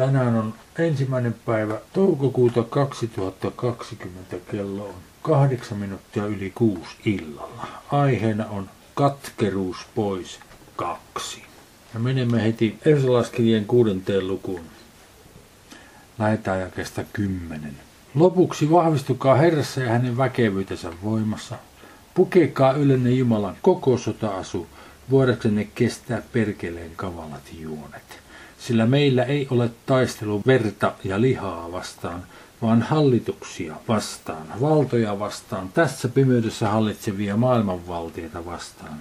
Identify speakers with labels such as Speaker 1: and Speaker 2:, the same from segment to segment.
Speaker 1: Tänään on ensimmäinen päivä toukokuuta 2020 kello on kahdeksan minuuttia yli kuusi illalla. Aiheena on katkeruus pois kaksi. Ja menemme heti Efesolaiskirjeen kuudenteen lukuun. Lähetään jakeesta kymmenen. Lopuksi vahvistukaa Herrassa ja hänen väkevyytensä voimassa. Pukekaa ylenne Jumalan koko sota-asu, voidaksenne kestää perkeleen kavalat juonet. Sillä meillä ei ole taistelu verta ja lihaa vastaan, vaan hallituksia vastaan, valtoja vastaan, tässä pimeydessä hallitsevia maailmanvaltioita vastaan,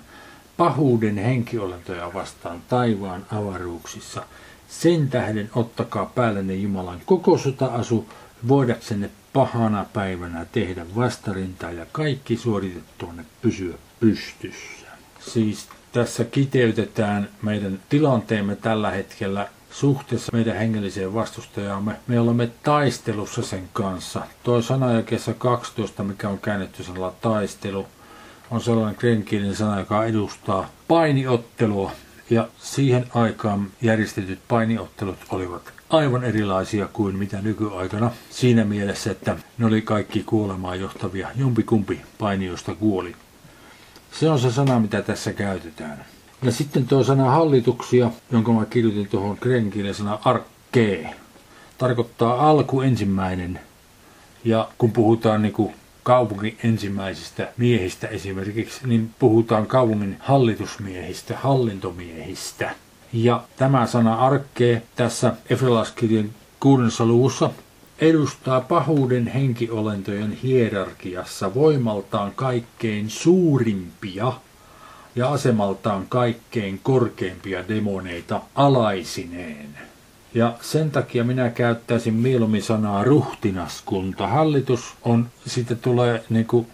Speaker 1: pahuuden henkiolentoja vastaan taivaan avaruuksissa. Sen tähden ottakaa päällenne Jumalan koko sota-asu, voidaksenne pahana päivänä tehdä vastarintaa ja kaikki suoritettuanne pysyä pystyssä. Siis tässä kiteytetään meidän tilanteemme tällä hetkellä suhteessa meidän hengelliseen vastustajaamme. Me olemme taistelussa sen kanssa. Toi sanajakessa 12, mikä on käännetty sanalla taistelu, on sellainen krenkielinen sana, joka edustaa painiottelua. Ja siihen aikaan järjestetyt painiottelut olivat aivan erilaisia kuin mitä nykyaikana. Siinä mielessä, että ne oli kaikki kuolemaan johtavia. Jompikumpi painioista kuoli. Se on se sana, mitä tässä käytetään. Ja sitten tuo sana hallituksia, jonka mä kirjoitin tuohon krenkille sana arkkee, tarkoittaa alku ensimmäinen. Ja kun puhutaan niin kuin kaupungin ensimmäisistä miehistä esimerkiksi, niin puhutaan kaupungin hallitusmiehistä, hallintomiehistä. Ja tämä sana arkkee tässä Efrelaskirjan kuudennessa luvussa edustaa pahuuden henkiolentojen hierarkiassa voimaltaan kaikkein suurimpia ja asemaltaan kaikkein korkeimpia demoneita alaisineen. Ja sen takia minä käyttäisin mieluummin sanaa ruhtinaskunta. Hallitus on, sitten tulee niin kuin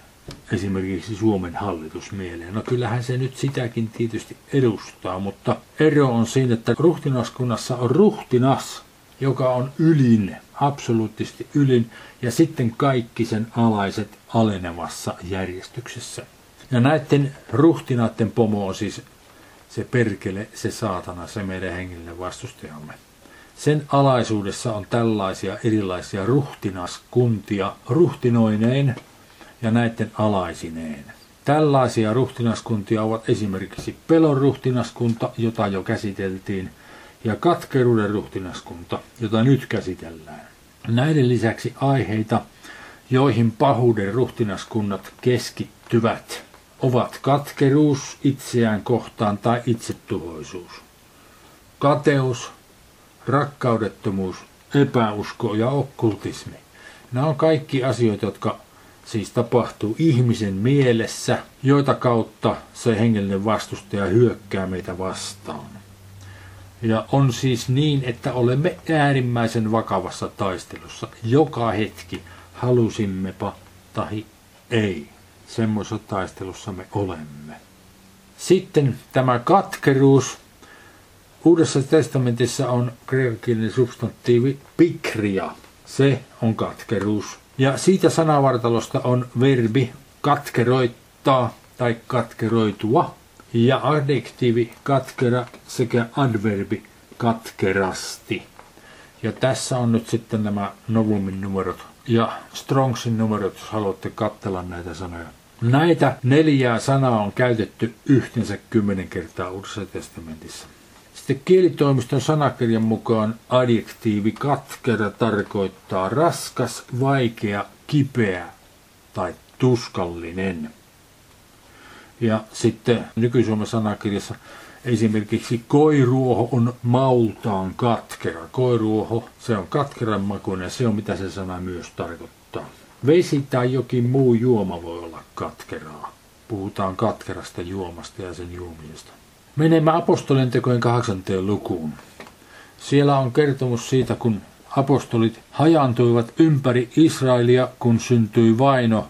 Speaker 1: esimerkiksi Suomen hallitus mieleen. No kyllähän se nyt sitäkin tietysti edustaa, mutta ero on siinä, että ruhtinaskunnassa on ruhtinas, joka on ylin, absoluuttisesti ylin, ja sitten kaikki sen alaiset alenevassa järjestyksessä. Ja näiden ruhtinaiden pomo on siis se perkele, se saatana, se meidän hengellinen vastustajamme. Sen alaisuudessa on tällaisia erilaisia ruhtinaskuntia ruhtinoineen ja näiden alaisineen. Tällaisia ruhtinaskuntia ovat esimerkiksi pelon ruhtinaskunta, jota jo käsiteltiin, ja katkeruuden ruhtinaskunta, jota nyt käsitellään. Näiden lisäksi aiheita, joihin pahuuden ruhtinaskunnat keskittyvät, ovat katkeruus itseään kohtaan tai itsetuhoisuus, kateus, rakkaudettomuus, epäusko ja okkultismi. Nämä on kaikki asioita, jotka siis tapahtuu ihmisen mielessä, joita kautta se hengellinen vastustaja hyökkää meitä vastaan. Ja on siis niin, että olemme äärimmäisen vakavassa taistelussa joka hetki, halusimmepa tahi ei. Semmoisessa taistelussa me olemme. Sitten tämä katkeruus. Uudessa testamentissa on kreikkinen substantiivi pikria. Se on katkeruus. Ja siitä sanavartalosta on verbi katkeroittaa tai katkeroitua ja adjektiivi katkera sekä adverbi katkerasti. Ja tässä on nyt sitten nämä Novumin numerot ja Strongsin numerot, jos haluatte katsella näitä sanoja. Näitä neljää sanaa on käytetty yhteensä kymmenen kertaa Uudessa testamentissa. Sitten kielitoimiston sanakirjan mukaan adjektiivi katkera tarkoittaa raskas, vaikea, kipeä tai tuskallinen. Ja sitten nyky-Suomen sanakirjassa esimerkiksi koiruoho on maultaan katkera. Koiruoho, se on katkeran makuinen, se on mitä se sana myös tarkoittaa. Vesi tai jokin muu juoma voi olla katkeraa. Puhutaan katkerasta juomasta ja sen juomisesta. Menemme apostolien tekojen kahdeksanteen lukuun. Siellä on kertomus siitä, kun apostolit hajantuivat ympäri Israelia, kun syntyi vaino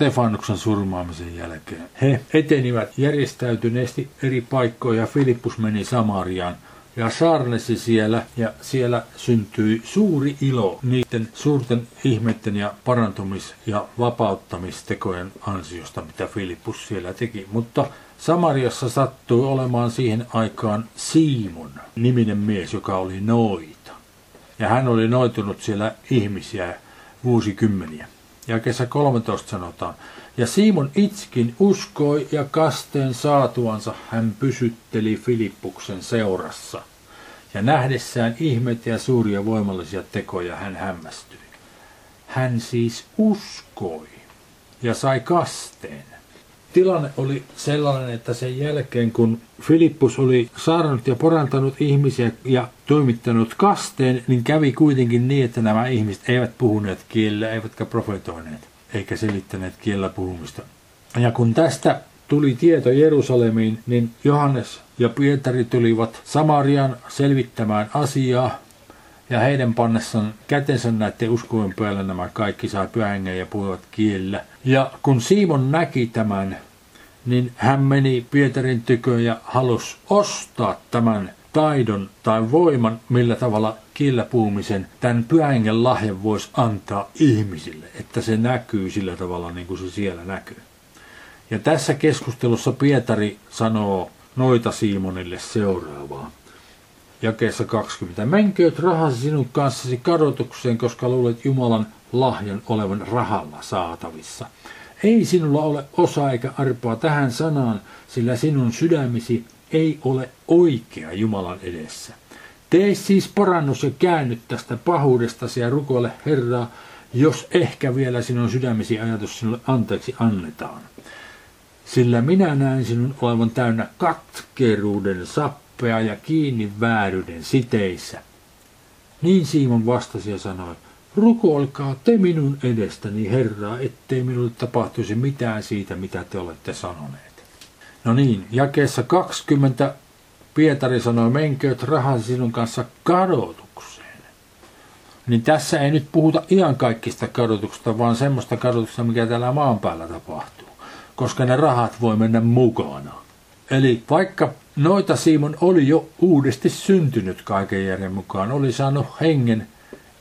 Speaker 1: Stefanuksen surmaamisen jälkeen. He etenivät järjestäytyneesti eri paikkoja. Filippus meni Samariaan ja saarnesi siellä ja siellä syntyi suuri ilo niiden suurten ihmeiden ja parantumis- ja vapauttamistekojen ansiosta, mitä Filippus siellä teki. Mutta Samariassa sattui olemaan siihen aikaan Siimon niminen mies, joka oli noita. ja hän oli noitunut siellä ihmisiä vuosikymmeniä. Ja kesä 13 sanotaan, ja Simon Itskin uskoi ja kasteen saatuansa hän pysytteli Filippuksen seurassa. Ja nähdessään ihmet ja suuria voimallisia tekoja hän hämmästyi. Hän siis uskoi ja sai kasteen. Tilanne oli sellainen, että sen jälkeen kun Filippus oli saarannut ja porantanut ihmisiä ja toimittanut kasteen, niin kävi kuitenkin niin, että nämä ihmiset eivät puhuneet kielellä, eivätkä profetoineet, eikä selittäneet kielellä puhumista. Ja kun tästä tuli tieto Jerusalemiin, niin Johannes ja Pietari tulivat Samarian selvittämään asiaa, ja heidän pannessaan kätensä näiden uskojen päällä nämä kaikki sai pyhängen ja puhuivat kielellä. Ja kun Simon näki tämän, niin hän meni Pietarin tykö ja halusi ostaa tämän taidon tai voiman, millä tavalla kiellä puhumisen, tämän pyhängen lahjan voisi antaa ihmisille, että se näkyy sillä tavalla niin kuin se siellä näkyy. Ja tässä keskustelussa Pietari sanoo noita Simonille seuraavaa jakeessa 20. Menkööt rahasi sinun kanssasi kadotukseen, koska luulet Jumalan lahjan olevan rahalla saatavissa. Ei sinulla ole osa eikä arpaa tähän sanaan, sillä sinun sydämisi ei ole oikea Jumalan edessä. Tee siis parannus ja käännyt tästä pahuudestasi ja rukoile Herraa, jos ehkä vielä sinun sydämesi ajatus sinulle anteeksi annetaan. Sillä minä näen sinun olevan täynnä katkeruuden sappi suppea ja kiinni vääryyden siteissä. Niin Simon vastasi ja sanoi, rukoilkaa te minun edestäni, Herraa, ettei minulle tapahtuisi mitään siitä, mitä te olette sanoneet. No niin, jakeessa 20 Pietari sanoi, menkööt rahasi sinun kanssa kadotukseen. Niin tässä ei nyt puhuta ihan kaikista kadotuksista, vaan semmoista kadotuksesta, mikä täällä maan päällä tapahtuu. Koska ne rahat voi mennä mukana. Eli vaikka noita Simon oli jo uudesti syntynyt kaiken järjen mukaan, oli saanut hengen,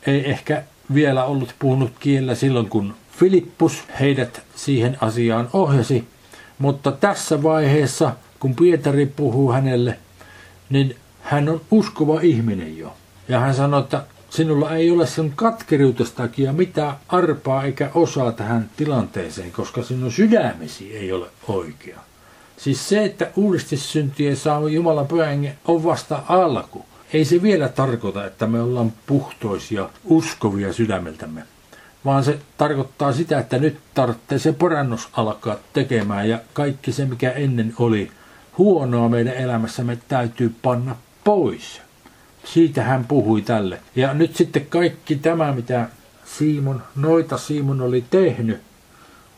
Speaker 1: ei ehkä vielä ollut puhunut kiellä silloin, kun Filippus heidät siihen asiaan ohjasi, mutta tässä vaiheessa, kun Pietari puhuu hänelle, niin hän on uskova ihminen jo. Ja hän sanoi, että sinulla ei ole sen katkeriutesta takia mitään arpaa eikä osaa tähän tilanteeseen, koska sinun sydämesi ei ole oikea. Siis se, että uudesti syntien saa Jumalan pyhän on vasta alku. Ei se vielä tarkoita, että me ollaan puhtoisia, uskovia sydämeltämme. Vaan se tarkoittaa sitä, että nyt tarvitsee se parannus alkaa tekemään ja kaikki se, mikä ennen oli huonoa meidän elämässämme, täytyy panna pois. Siitä hän puhui tälle. Ja nyt sitten kaikki tämä, mitä Simon, noita Simon oli tehnyt,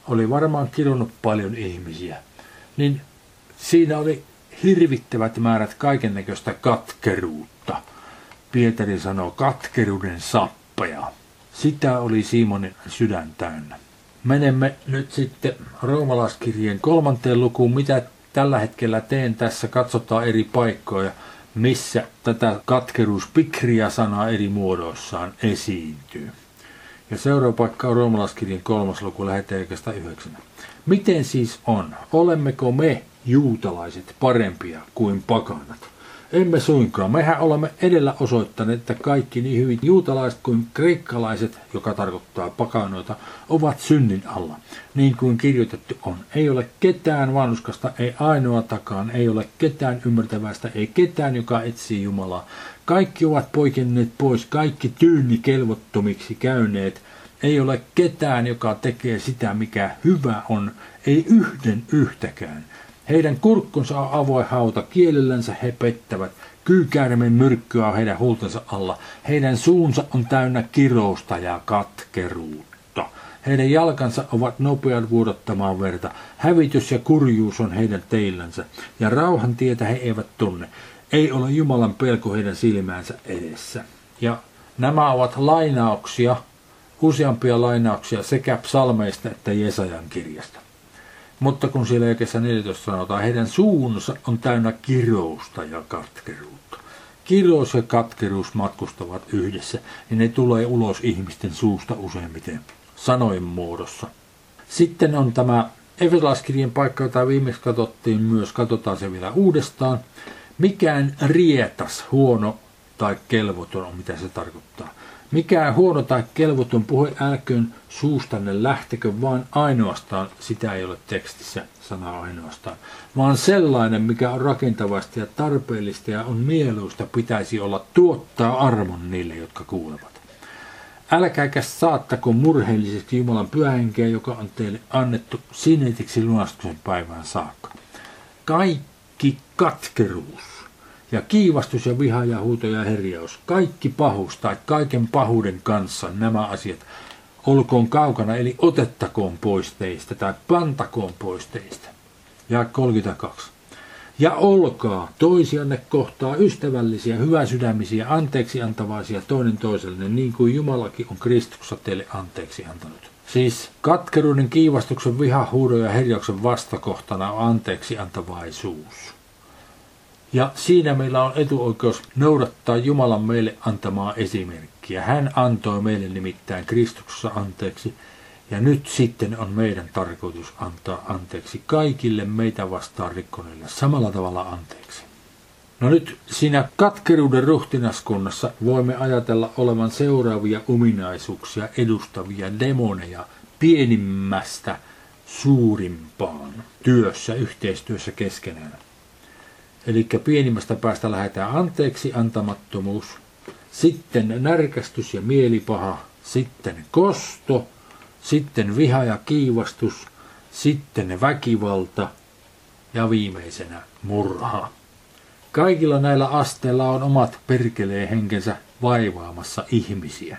Speaker 1: oli varmaan kirunut paljon ihmisiä. Niin Siinä oli hirvittävät määrät kaikennäköistä katkeruutta. Pietari sanoo katkeruuden sappeja. Sitä oli Simonin sydän täynnä. Menemme nyt sitten roomalaiskirjeen kolmanteen lukuun. Mitä tällä hetkellä teen tässä? Katsotaan eri paikkoja, missä tätä katkeruuspikriä sanaa eri muodoissaan esiintyy. Ja seuraava paikka on roomalaiskirjan kolmas luku läheteen yhdeksän. Miten siis on? Olemmeko me juutalaiset parempia kuin pakanat. Emme suinkaan. Mehän olemme edellä osoittaneet, että kaikki niin hyvin juutalaiset kuin kreikkalaiset, joka tarkoittaa pakanoita, ovat synnin alla. Niin kuin kirjoitettu on. Ei ole ketään vanhuskasta, ei ainoatakaan, ei ole ketään ymmärtävästä, ei ketään, joka etsii Jumalaa. Kaikki ovat poikenneet pois, kaikki tyyni kelvottomiksi käyneet. Ei ole ketään, joka tekee sitä, mikä hyvä on, ei yhden yhtäkään. Heidän kurkkunsa on avoin hauta, kielellänsä he pettävät. Kyykäärmen myrkkyä on heidän huultensa alla. Heidän suunsa on täynnä kirousta ja katkeruutta. Heidän jalkansa ovat nopean vuodottamaan verta. Hävitys ja kurjuus on heidän teillänsä. Ja rauhan tietä he eivät tunne. Ei ole Jumalan pelko heidän silmäänsä edessä. Ja nämä ovat lainauksia, useampia lainauksia sekä psalmeista että Jesajan kirjasta. Mutta kun siellä jakessa 14 sanotaan, heidän suunsa on täynnä kirousta ja katkeruutta. Kirous ja katkeruus matkustavat yhdessä, niin ne tulee ulos ihmisten suusta useimmiten sanojen muodossa. Sitten on tämä Efesolaiskirjan paikka, jota viimeksi katsottiin myös, katsotaan se vielä uudestaan. Mikään rietas, huono tai kelvoton on mitä se tarkoittaa. Mikään huono tai kelvoton puhe älköön suustanne lähtekö, vaan ainoastaan, sitä ei ole tekstissä sana ainoastaan, vaan sellainen, mikä on rakentavasti ja tarpeellista ja on mieluista, pitäisi olla tuottaa armon niille, jotka kuulevat. Älkääkä saattako murheelliseksi Jumalan pyhänkeä, joka on teille annettu sinetiksi lunastuksen päivään saakka. Kaikki katkeruus ja kiivastus ja viha ja huuto ja herjaus, kaikki pahuus tai kaiken pahuuden kanssa nämä asiat, olkoon kaukana, eli otettakoon pois teistä tai pantakoon pois teistä. Ja 32. Ja olkaa toisianne kohtaa ystävällisiä, hyväsydämisiä, anteeksi antavaisia toinen toiselle, niin kuin Jumalakin on Kristuksessa teille anteeksi antanut. Siis katkeruuden, kiivastuksen, vihahuudon ja herjauksen vastakohtana on anteeksi antavaisuus. Ja siinä meillä on etuoikeus noudattaa Jumalan meille antamaa esimerkkiä. Hän antoi meille nimittäin Kristuksessa anteeksi, ja nyt sitten on meidän tarkoitus antaa anteeksi kaikille meitä vastaan rikkoneille samalla tavalla anteeksi. No nyt siinä katkeruuden ruhtinaskunnassa voimme ajatella olevan seuraavia ominaisuuksia edustavia demoneja pienimmästä suurimpaan työssä, yhteistyössä keskenään. Eli pienimmästä päästä lähdetään anteeksi antamattomuus, sitten närkästys ja mielipaha, sitten kosto, sitten viha ja kiivastus, sitten väkivalta ja viimeisenä murha. Kaikilla näillä asteilla on omat perkeleen henkensä vaivaamassa ihmisiä.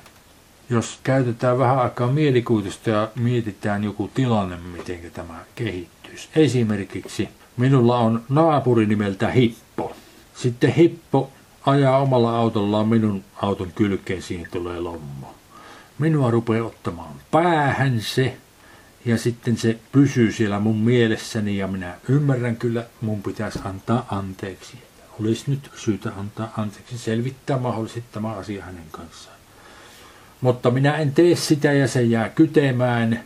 Speaker 1: Jos käytetään vähän aikaa mielikuvitusta ja mietitään joku tilanne, miten tämä kehittyisi. Esimerkiksi Minulla on naapuri nimeltä Hippo. Sitten Hippo ajaa omalla autollaan minun auton kylkeen, siihen tulee lommo. Minua rupeaa ottamaan päähän se, ja sitten se pysyy siellä mun mielessäni, ja minä ymmärrän kyllä, mun pitäisi antaa anteeksi. Olisi nyt syytä antaa anteeksi, selvittää mahdollisesti tämä asia hänen kanssaan. Mutta minä en tee sitä, ja se jää kytemään,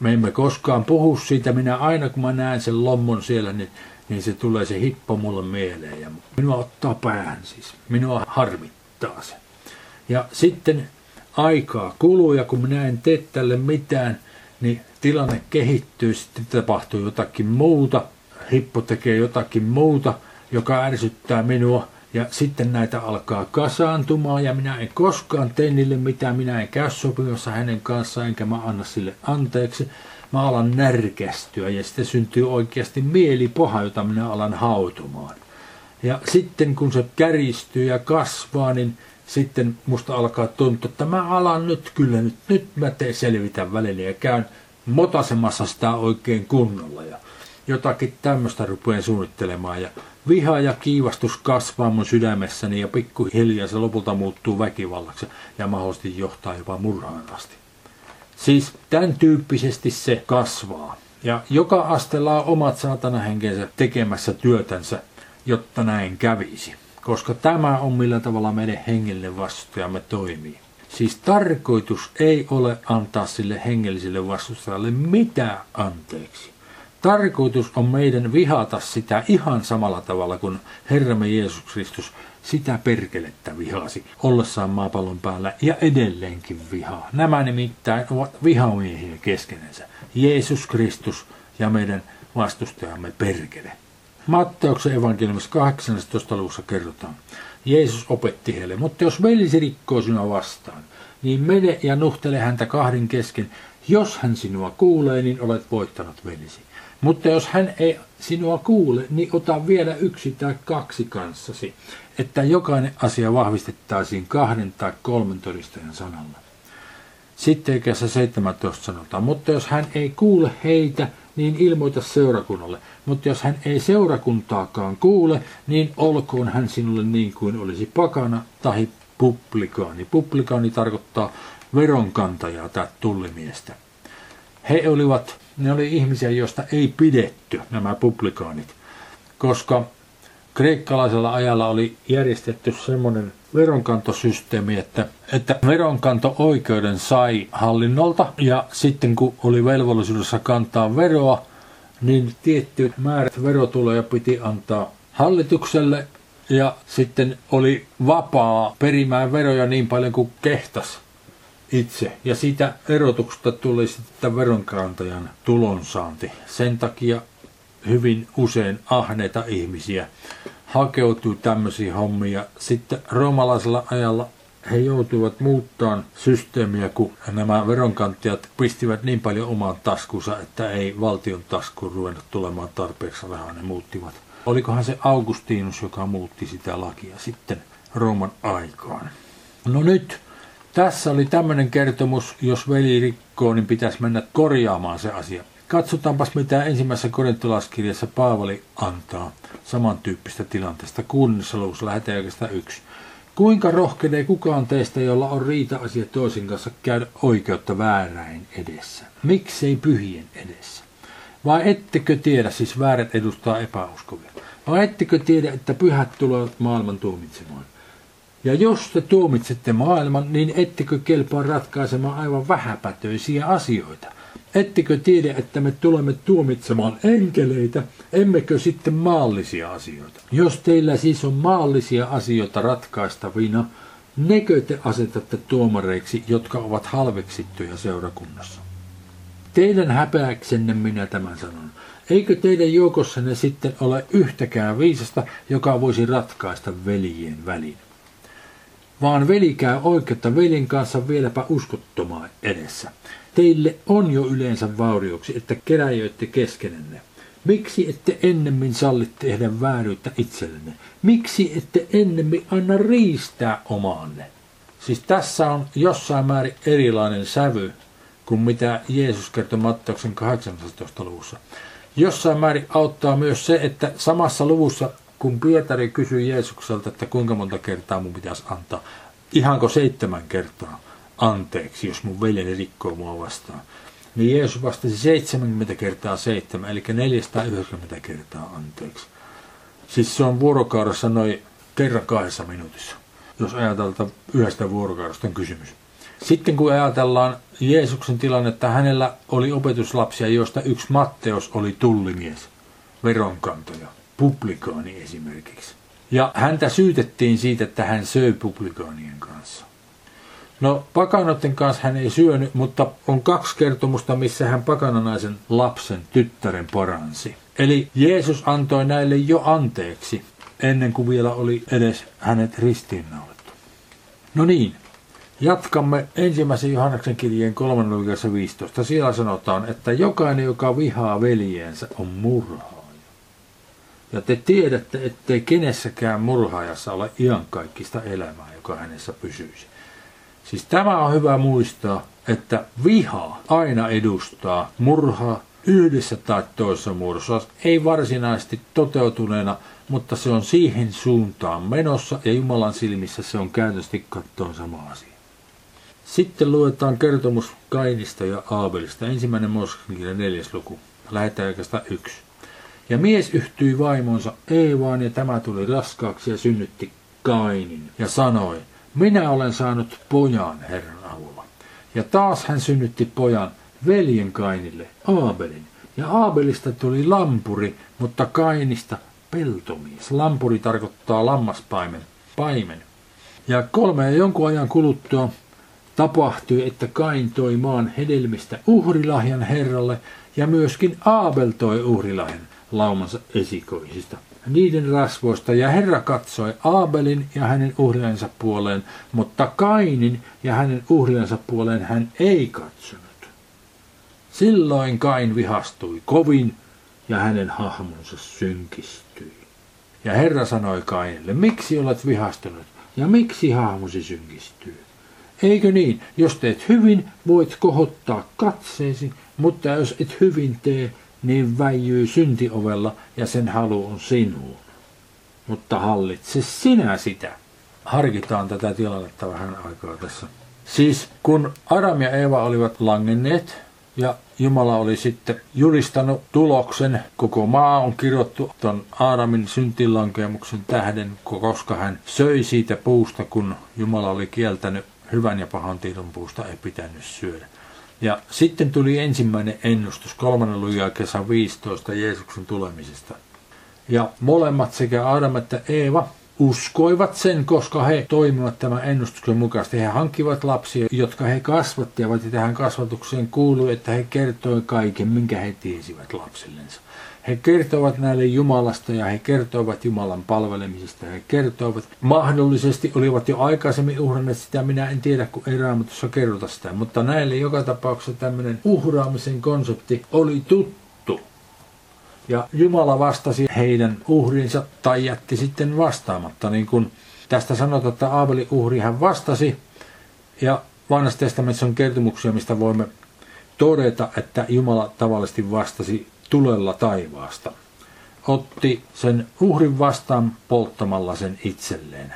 Speaker 1: me emme koskaan puhu siitä. Minä aina kun mä näen sen lommon siellä, niin, niin se tulee se hippo mulle mieleen. Ja minua ottaa päähän siis. Minua harmittaa se. Ja sitten aikaa kuluu ja kun minä en tee tälle mitään, niin tilanne kehittyy. Sitten tapahtuu jotakin muuta. Hippo tekee jotakin muuta, joka ärsyttää minua ja sitten näitä alkaa kasaantumaan ja minä en koskaan tee niille mitään, minä en käy sopimassa hänen kanssaan enkä mä anna sille anteeksi. Mä alan närkästyä ja sitten syntyy oikeasti mielipoha, jota minä alan hautumaan. Ja sitten kun se käristyy ja kasvaa, niin sitten musta alkaa tuntua, että mä alan nyt kyllä, nyt, nyt mä teen selvitän välillä ja käyn motasemassa sitä oikein kunnolla. Ja jotakin tämmöistä rupean suunnittelemaan ja viha ja kiivastus kasvaa mun sydämessäni ja pikkuhiljaa se lopulta muuttuu väkivallaksi ja mahdollisesti johtaa jopa murhaan asti. Siis tämän tyyppisesti se kasvaa. Ja joka asteella on omat saatanahenkensä tekemässä työtänsä, jotta näin kävisi. Koska tämä on millä tavalla meidän hengellinen vastustajamme toimii. Siis tarkoitus ei ole antaa sille hengelliselle vastustajalle mitään anteeksi. Tarkoitus on meidän vihata sitä ihan samalla tavalla kuin Herramme Jeesus Kristus sitä perkelettä vihasi ollessaan maapallon päällä ja edelleenkin vihaa. Nämä nimittäin ovat vihamiehiä keskenensä. Jeesus Kristus ja meidän vastustajamme perkele. Matteuksen evankeliumissa 18. luvussa kerrotaan. Jeesus opetti heille, mutta jos velisi rikkoo sinua vastaan, niin mene ja nuhtele häntä kahden kesken. Jos hän sinua kuulee, niin olet voittanut velisi. Mutta jos hän ei sinua kuule, niin ota vielä yksi tai kaksi kanssasi, että jokainen asia vahvistettaisiin kahden tai kolmen todistajan sanalla. Sitten ikässä 17 sanotaan, mutta jos hän ei kuule heitä, niin ilmoita seurakunnalle. Mutta jos hän ei seurakuntaakaan kuule, niin olkoon hän sinulle niin kuin olisi pakana tai publikaani. Publikaani tarkoittaa veronkantajaa tai tullimiestä. He olivat ne oli ihmisiä, joista ei pidetty nämä publikaanit, koska kreikkalaisella ajalla oli järjestetty semmoinen veronkantosysteemi, että, että veronkanto-oikeuden sai hallinnolta ja sitten kun oli velvollisuudessa kantaa veroa, niin tietty määrät verotuloja piti antaa hallitukselle ja sitten oli vapaa perimään veroja niin paljon kuin kehtas itse. Ja siitä erotuksesta tuli sitten veronkantajan tulonsaanti. Sen takia hyvin usein ahneita ihmisiä hakeutuu tämmöisiä hommia. Sitten roomalaisella ajalla he joutuivat muuttamaan systeemiä, kun nämä veronkantajat pistivät niin paljon omaan taskunsa, että ei valtion taskuun ruvennut tulemaan tarpeeksi rahaa, ne muuttivat. Olikohan se Augustinus, joka muutti sitä lakia sitten Rooman aikaan. No nyt, tässä oli tämmöinen kertomus, jos veli rikkoo, niin pitäisi mennä korjaamaan se asia. Katsotaanpas, mitä ensimmäisessä korintolaskirjassa Paavali antaa samantyyppistä tilanteesta. Kunnissa luvussa lähetään oikeastaan yksi. Kuinka rohkenee kukaan teistä, jolla on riita-asia toisin kanssa, käydä oikeutta vääräin edessä? Miksei pyhien edessä? Vai ettekö tiedä, siis väärät edustaa epäuskovia, vai ettekö tiedä, että pyhät tulevat maailman tuomitsemaan? Ja jos te tuomitsette maailman, niin ettekö kelpaa ratkaisemaan aivan vähäpätöisiä asioita? Ettekö tiedä, että me tulemme tuomitsemaan enkeleitä, emmekö sitten maallisia asioita? Jos teillä siis on maallisia asioita ratkaistavina, nekö te asetatte tuomareiksi, jotka ovat halveksittuja seurakunnassa? Teidän häpeäksenne minä tämän sanon. Eikö teidän joukossanne sitten ole yhtäkään viisasta, joka voisi ratkaista veljien välin? Vaan veli käy oikeutta velin kanssa vieläpä uskottomaa edessä. Teille on jo yleensä vaurioksi, että keräjöitte keskenenne. Miksi ette ennemmin salli tehdä vääryyttä itsellenne? Miksi ette ennemmin anna riistää omaanne? Siis tässä on jossain määrin erilainen sävy kuin mitä Jeesus kertoi Matteuksen 18. luvussa. Jossain määrin auttaa myös se, että samassa luvussa, kun Pietari kysyi Jeesukselta, että kuinka monta kertaa mun pitäisi antaa, ihanko seitsemän kertaa, anteeksi, jos mun veljeni rikkoo mua vastaan. Niin Jeesus vastasi 70 kertaa 7, eli 490 kertaa anteeksi. Siis se on vuorokaudessa noin kerran kahdessa minuutissa, jos ajatellaan yhdestä vuorokaudesta on kysymys. Sitten kun ajatellaan Jeesuksen tilannetta, hänellä oli opetuslapsia, joista yksi Matteos oli tullimies, veronkantoja, publikaani esimerkiksi. Ja häntä syytettiin siitä, että hän söi publikaanien kanssa. No pakanoiden kanssa hän ei syönyt, mutta on kaksi kertomusta, missä hän pakananaisen lapsen tyttären paransi. Eli Jeesus antoi näille jo anteeksi, ennen kuin vielä oli edes hänet ristiinnaulettu. No niin, jatkamme ensimmäisen Johanneksen kirjeen 3. 15. Siellä sanotaan, että jokainen, joka vihaa veljeensä, on murhaaja. Ja te tiedätte, ettei kenessäkään murhaajassa ole iankaikkista elämää, joka hänessä pysyisi. Siis tämä on hyvä muistaa, että viha aina edustaa murhaa yhdessä tai toisessa muodossa. Ei varsinaisesti toteutuneena, mutta se on siihen suuntaan menossa ja Jumalan silmissä se on käytännössä kattoon sama asia. Sitten luetaan kertomus Kainista ja Aabelista. Ensimmäinen Mooseksen neljäs luku. Lähetään yksi. Ja mies yhtyi vaimonsa Eevaan ja tämä tuli raskaaksi ja synnytti Kainin ja sanoi, minä olen saanut pojan Herran avulla. Ja taas hän synnytti pojan veljen Kainille, Aabelin. Ja Aabelista tuli lampuri, mutta Kainista peltomies. Lampuri tarkoittaa lammaspaimen, paimen. Ja kolme ja jonkun ajan kuluttua tapahtui, että Kain toi maan hedelmistä uhrilahjan Herralle ja myöskin Aabel toi uhrilahjan laumansa esikoisista niiden rasvoista, ja Herra katsoi Aabelin ja hänen uhriansa puoleen, mutta Kainin ja hänen uhriansa puoleen hän ei katsonut. Silloin Kain vihastui kovin, ja hänen hahmonsa synkistyi. Ja Herra sanoi Kainille, miksi olet vihastunut, ja miksi hahmosi synkistyy? Eikö niin, jos teet hyvin, voit kohottaa katseesi, mutta jos et hyvin tee, niin väijyy syntiovella ja sen halu on sinuun. Mutta hallitse sinä sitä. Harkitaan tätä tilannetta vähän aikaa tässä. Siis kun Adam ja Eeva olivat langenneet ja Jumala oli sitten julistanut tuloksen, koko maa on kirjoittu ton Aadamin syntilankemuksen tähden, koska hän söi siitä puusta, kun Jumala oli kieltänyt hyvän ja pahan tiedon puusta ei pitänyt syödä. Ja sitten tuli ensimmäinen ennustus, kolmannen lujaa kesä 15 Jeesuksen tulemisesta. Ja molemmat sekä Adam että Eeva uskoivat sen, koska he toimivat tämän ennustuksen mukaisesti. He hankkivat lapsia, jotka he kasvattivat ja tähän kasvatukseen kuului, että he kertoi kaiken, minkä he tiesivät lapsillensa. He kertovat näille Jumalasta ja he kertoivat Jumalan palvelemisesta. He kertoivat, mahdollisesti olivat jo aikaisemmin uhranneet sitä, minä en tiedä, kun ei raamatussa kerrota sitä. Mutta näille joka tapauksessa tämmöinen uhraamisen konsepti oli tuttu. Ja Jumala vastasi heidän uhrinsa tai jätti sitten vastaamatta. Niin kuin tästä sanotaan, että Aabelin uhri hän vastasi. Ja vanhassa testamentissa on kertomuksia, mistä voimme todeta, että Jumala tavallisesti vastasi tulella taivaasta. Otti sen uhrin vastaan polttamalla sen itselleen.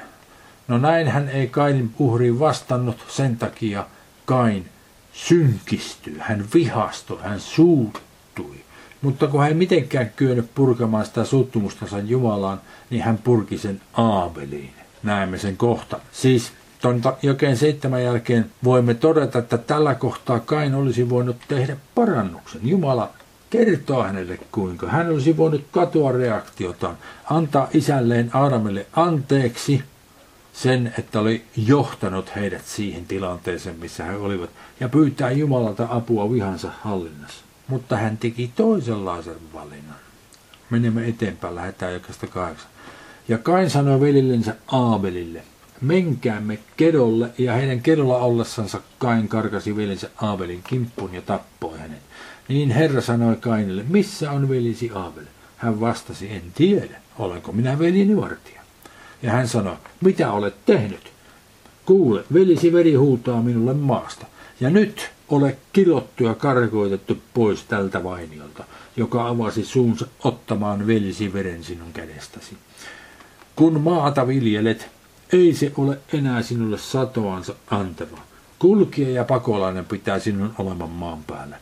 Speaker 1: No näin hän ei Kainin uhriin vastannut, sen takia Kain synkistyi, hän vihastui, hän suuttui. Mutta kun hän ei mitenkään kyennyt purkamaan sitä suuttumustansa Jumalaan, niin hän purki sen Aabeliin. Näemme sen kohta. Siis tuon jokeen seitsemän jälkeen voimme todeta, että tällä kohtaa Kain olisi voinut tehdä parannuksen. Jumala kertoa hänelle kuinka. Hän olisi voinut katua reaktiotaan, antaa isälleen Aadamille anteeksi sen, että oli johtanut heidät siihen tilanteeseen, missä he olivat, ja pyytää Jumalalta apua vihansa hallinnassa. Mutta hän teki toisenlaisen valinnan. Menemme eteenpäin, lähdetään jokaista kahdeksan. Ja Kain sanoi velillensä Aabelille, menkäämme kedolle, ja heidän kedolla ollessansa Kain karkasi velinsä Aabelin kimppuun ja tappoi hänet. Niin Herra sanoi Kainille, missä on velisi Aabel? Hän vastasi, en tiedä, olenko minä veljeni vartija. Ja hän sanoi, mitä olet tehnyt? Kuule, velisi veri huutaa minulle maasta. Ja nyt ole kilottu ja karkoitettu pois tältä vainiolta, joka avasi suunsa ottamaan velisi veren sinun kädestäsi. Kun maata viljelet, ei se ole enää sinulle satoansa antava. Kulkija ja pakolainen pitää sinun olevan maan päällä.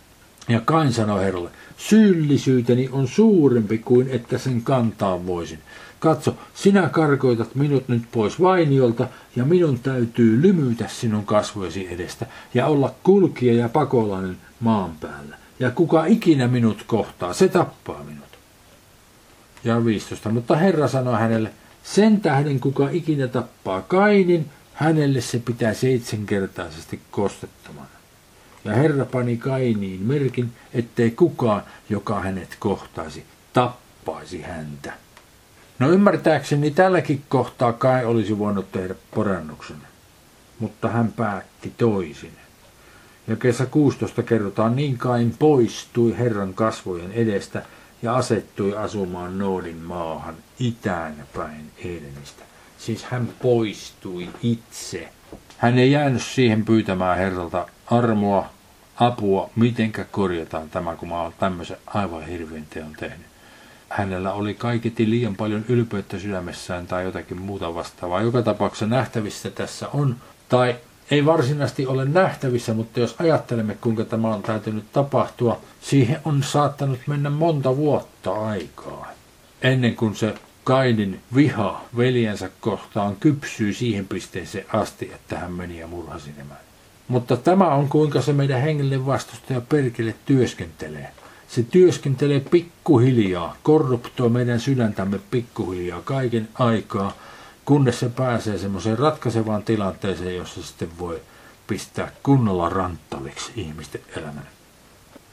Speaker 1: Ja Kain sanoi Herralle, syyllisyyteni on suurempi kuin että sen kantaa voisin. Katso, sinä karkoitat minut nyt pois vainiolta, ja minun täytyy lymytä sinun kasvojesi edestä, ja olla kulkija ja pakolainen maan päällä. Ja kuka ikinä minut kohtaa, se tappaa minut. Ja 15. Mutta Herra sanoi hänelle, sen tähden kuka ikinä tappaa Kainin, hänelle se pitää seitsemänkertaisesti kostettamaan. Ja Herra pani Kainiin merkin, ettei kukaan, joka hänet kohtaisi, tappaisi häntä. No ymmärtääkseni tälläkin kohtaa Kai olisi voinut tehdä porannuksen, mutta hän päätti toisin. Ja kesä 16 kerrotaan, niin Kain poistui Herran kasvojen edestä ja asettui asumaan Noodin maahan itään päin Edenistä. Siis hän poistui itse. Hän ei jäänyt siihen pyytämään Herralta armoa, apua, mitenkä korjataan tämä, kun mä olen tämmöisen aivan hirveän teon tehnyt. Hänellä oli kaiketi liian paljon ylpeyttä sydämessään tai jotakin muuta vastaavaa. Joka tapauksessa nähtävissä tässä on, tai ei varsinaisesti ole nähtävissä, mutta jos ajattelemme, kuinka tämä on täytynyt tapahtua, siihen on saattanut mennä monta vuotta aikaa, ennen kuin se Kainin viha veljensä kohtaan kypsyy siihen pisteeseen asti, että hän meni ja murhasi nämä. Mutta tämä on kuinka se meidän hengellinen vastustaja perkele työskentelee. Se työskentelee pikkuhiljaa, korruptoi meidän sydäntämme pikkuhiljaa kaiken aikaa, kunnes se pääsee semmoiseen ratkaisevaan tilanteeseen, jossa sitten voi pistää kunnolla ranttaliksi ihmisten elämän.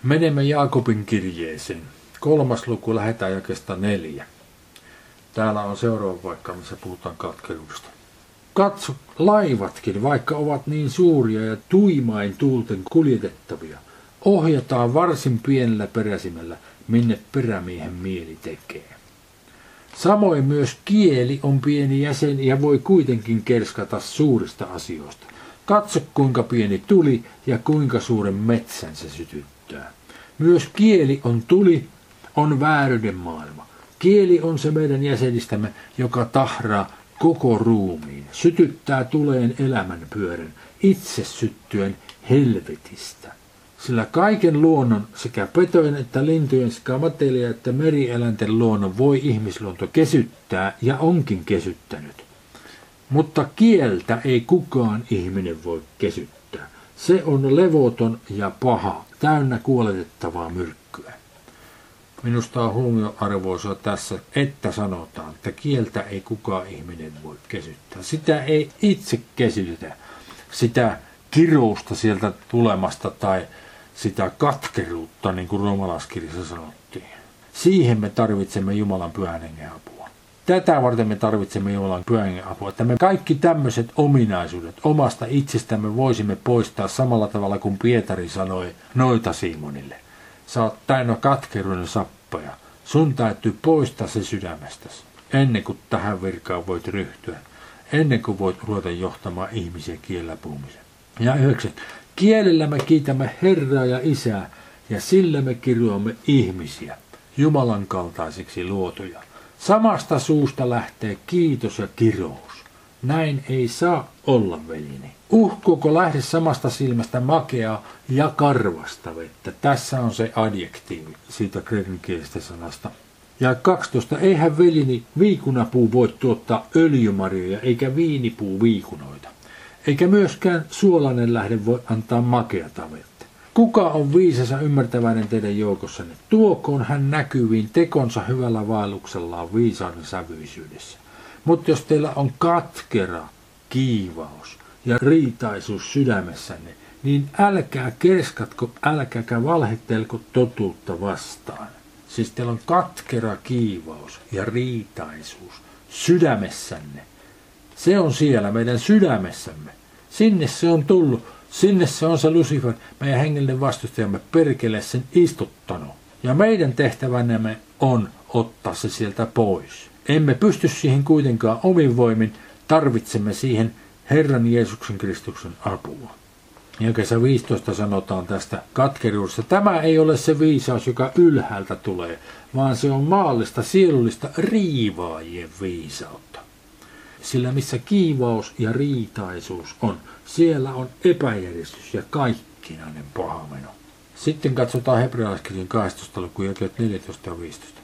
Speaker 1: Menemme Jaakobin kirjeeseen. Kolmas luku lähetään jakesta neljä. Täällä on seuraava paikka, missä puhutaan katkeruudesta. Katso, laivatkin, vaikka ovat niin suuria ja tuimain tuulten kuljetettavia, ohjataan varsin pienellä peräsimellä, minne perämiehen mieli tekee. Samoin myös kieli on pieni jäsen ja voi kuitenkin kerskata suurista asioista. Katso kuinka pieni tuli ja kuinka suuren metsän se sytyttää. Myös kieli on tuli, on vääryyden maailma. Kieli on se meidän jäsenistämme, joka tahraa koko ruumiin, sytyttää tuleen elämän pyörän, itse syttyen helvetistä. Sillä kaiken luonnon, sekä petojen että lintujen, sekä matelia että merieläinten luonnon voi ihmisluonto kesyttää ja onkin kesyttänyt. Mutta kieltä ei kukaan ihminen voi kesyttää. Se on levoton ja paha, täynnä kuoletettavaa myrkkyä. Minusta on huomioarvoisa tässä, että sanotaan, että kieltä ei kukaan ihminen voi kesyttää. Sitä ei itse kesytetä. Sitä kirousta sieltä tulemasta tai sitä katkeruutta, niin kuin romalaskirjassa sanottiin. Siihen me tarvitsemme Jumalan pyhän hengen apua. Tätä varten me tarvitsemme Jumalan pyhän hengen apua, että me kaikki tämmöiset ominaisuudet omasta itsestämme voisimme poistaa samalla tavalla kuin Pietari sanoi noita Simonille. Sä oot täynnä katkeruuden sappaja. Sun täytyy poistaa se sydämestäsi ennen kuin tähän virkaan voit ryhtyä, ennen kuin voit ruveta johtamaan ihmisiä kielellä puhumisen. Ja yhdeksän. Kielellä me kiitämme Herraa ja Isää, ja sillä me kirjoamme ihmisiä, Jumalan kaltaisiksi luotuja. Samasta suusta lähtee kiitos ja kirous. Näin ei saa olla, veljeni. Uhkuuko lähde samasta silmästä makea ja karvasta vettä? Tässä on se adjektiivi siitä kreikankielisestä sanasta. Ja 12. Eihän veljeni viikunapuu voi tuottaa öljymarjoja eikä viinipuu viikunoita eikä myöskään suolainen lähde voi antaa makeata vettä. Kuka on viisasa ymmärtäväinen teidän joukossanne? Tuokoon hän näkyviin tekonsa hyvällä vaelluksellaan viisauden sävyisyydessä. Mutta jos teillä on katkera, kiivaus ja riitaisuus sydämessänne, niin älkää kerskatko, älkääkä valhettelko totuutta vastaan. Siis teillä on katkera kiivaus ja riitaisuus sydämessänne. Se on siellä meidän sydämessämme. Sinne se on tullut. Sinne se on se Lucifer, meidän hengellinen vastustajamme, perkele sen istuttanut. Ja meidän tehtävänämme on ottaa se sieltä pois. Emme pysty siihen kuitenkaan omin voimin, tarvitsemme siihen Herran Jeesuksen Kristuksen apua. Ja kesä 15 sanotaan tästä katkeruudesta. Tämä ei ole se viisaus, joka ylhäältä tulee, vaan se on maallista, sielullista riivaajien viisautta. Sillä missä kiivaus ja riitaisuus on, siellä on epäjärjestys ja kaikkinainen pahameno. Sitten katsotaan hebrealaiskirjan 12. luku 14 ja 15.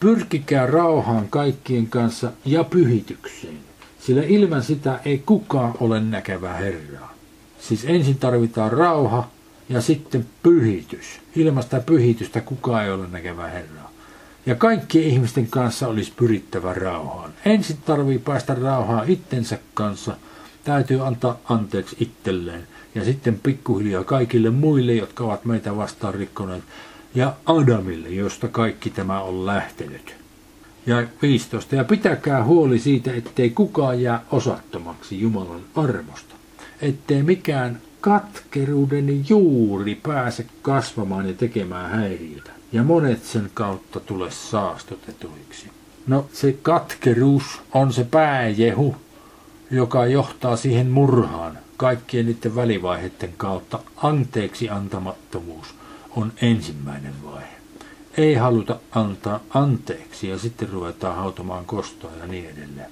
Speaker 1: Pyrkikää rauhaan kaikkien kanssa ja pyhitykseen, sillä ilman sitä ei kukaan ole näkevä Herraa. Siis ensin tarvitaan rauha ja sitten pyhitys. Ilmasta pyhitystä kukaan ei ole näkevä Herraa ja kaikkien ihmisten kanssa olisi pyrittävä rauhaan. Ensin tarvii päästä rauhaan itsensä kanssa, täytyy antaa anteeksi itselleen ja sitten pikkuhiljaa kaikille muille, jotka ovat meitä vastaan rikkoneet, ja Adamille, josta kaikki tämä on lähtenyt. Ja 15. Ja pitäkää huoli siitä, ettei kukaan jää osattomaksi Jumalan armosta, ettei mikään katkeruuden juuri pääse kasvamaan ja tekemään häiriötä ja monet sen kautta tule saastutetuiksi. No se katkeruus on se pääjehu, joka johtaa siihen murhaan. Kaikkien niiden välivaiheiden kautta anteeksi antamattomuus on ensimmäinen vaihe. Ei haluta antaa anteeksi ja sitten ruvetaan hautamaan kostoa ja niin edelleen.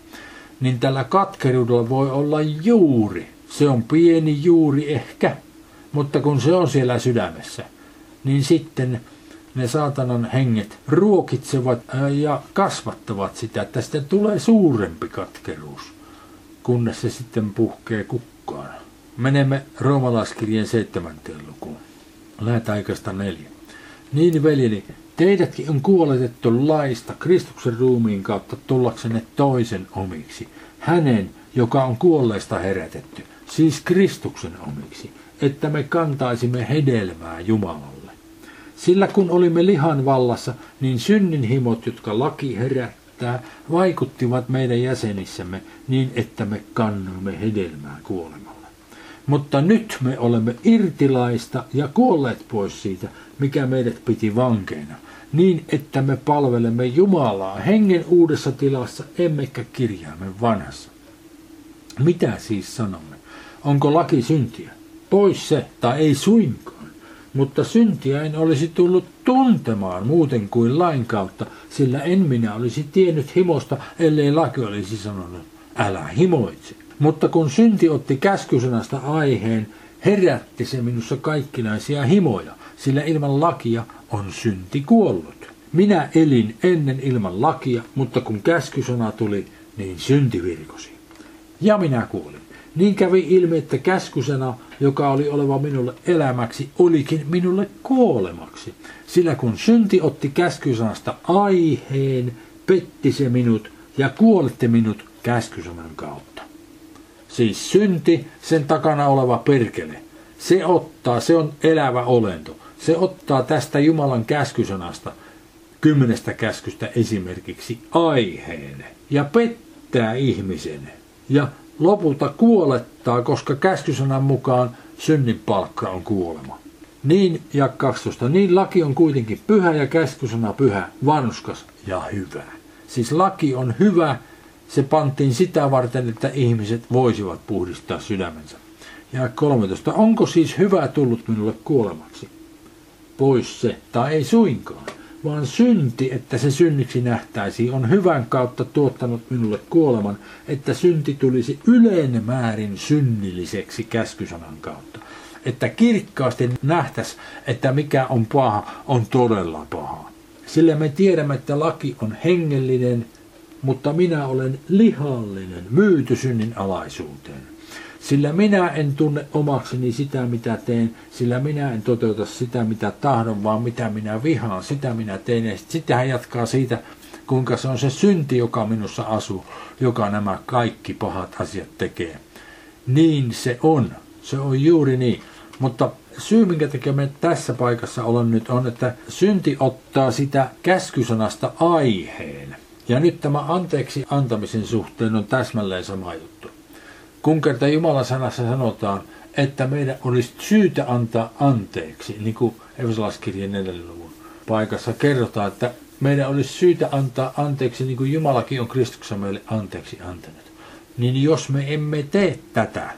Speaker 1: Niin tällä katkeruudella voi olla juuri. Se on pieni juuri ehkä, mutta kun se on siellä sydämessä, niin sitten ne saatanan henget ruokitsevat ja kasvattavat sitä, että sitten tulee suurempi katkeruus, kunnes se sitten puhkee kukkaan. Menemme roomalaiskirjeen seitsemänteen lukuun. Lähetään aikaista neljä. Niin veljeni, teidätkin on kuoletettu laista Kristuksen ruumiin kautta tullaksenne toisen omiksi. Hänen, joka on kuolleista herätetty, siis Kristuksen omiksi, että me kantaisimme hedelmää Jumalalle. Sillä kun olimme lihan vallassa, niin synninhimot, jotka laki herättää, vaikuttivat meidän jäsenissämme niin, että me kannoimme hedelmää kuolemalle. Mutta nyt me olemme irtilaista ja kuolleet pois siitä, mikä meidät piti vankeina, niin että me palvelemme Jumalaa hengen uudessa tilassa, emmekä kirjaamme vanhassa. Mitä siis sanomme? Onko laki syntiä? Pois se, tai ei suinkaan mutta syntiä en olisi tullut tuntemaan muuten kuin lain kautta, sillä en minä olisi tiennyt himosta, ellei laki olisi sanonut, älä himoitse. Mutta kun synti otti käskysanasta aiheen, herätti se minussa kaikkinaisia himoja, sillä ilman lakia on synti kuollut. Minä elin ennen ilman lakia, mutta kun käskysana tuli, niin synti virkosi. Ja minä kuolin. Niin kävi ilmi, että käskysana joka oli oleva minulle elämäksi, olikin minulle kuolemaksi. Sillä kun synti otti käskysanasta aiheen, petti se minut ja kuolette minut käskysanan kautta. Siis synti, sen takana oleva perkele, se ottaa, se on elävä olento. Se ottaa tästä Jumalan käskysanasta, kymmenestä käskystä esimerkiksi, aiheen ja pettää ihmisen. Ja lopulta kuolettaa, koska käskysanan mukaan synnin palkka on kuolema. Niin, ja 12. Niin laki on kuitenkin pyhä ja käskysana pyhä, vanskas ja hyvä. Siis laki on hyvä, se pantiin sitä varten, että ihmiset voisivat puhdistaa sydämensä. Ja 13. Onko siis hyvä tullut minulle kuolemaksi? Pois se, tai ei suinkaan, vaan synti, että se synniksi nähtäisiin, on hyvän kautta tuottanut minulle kuoleman, että synti tulisi yleinen määrin synnilliseksi käskysanan kautta. Että kirkkaasti nähtäisi, että mikä on paha, on todella paha. Sillä me tiedämme, että laki on hengellinen, mutta minä olen lihallinen, myyty synnin alaisuuteen. Sillä minä en tunne omakseni sitä, mitä teen, sillä minä en toteuta sitä, mitä tahdon, vaan mitä minä vihaan, sitä minä teen. Ja sitten hän jatkaa siitä, kuinka se on se synti, joka minussa asuu, joka nämä kaikki pahat asiat tekee. Niin se on. Se on juuri niin. Mutta syy, minkä takia me tässä paikassa ollaan nyt, on, että synti ottaa sitä käskysanasta aiheen. Ja nyt tämä anteeksi antamisen suhteen on täsmälleen sama juttu. Kun kerta Jumalan sanassa sanotaan, että meidän olisi syytä antaa anteeksi, niin kuin Efesolaiskirjan 4. luvun paikassa kerrotaan, että meidän olisi syytä antaa anteeksi, niin kuin Jumalakin on Kristuksessa meille anteeksi antanut. Niin jos me emme tee tätä,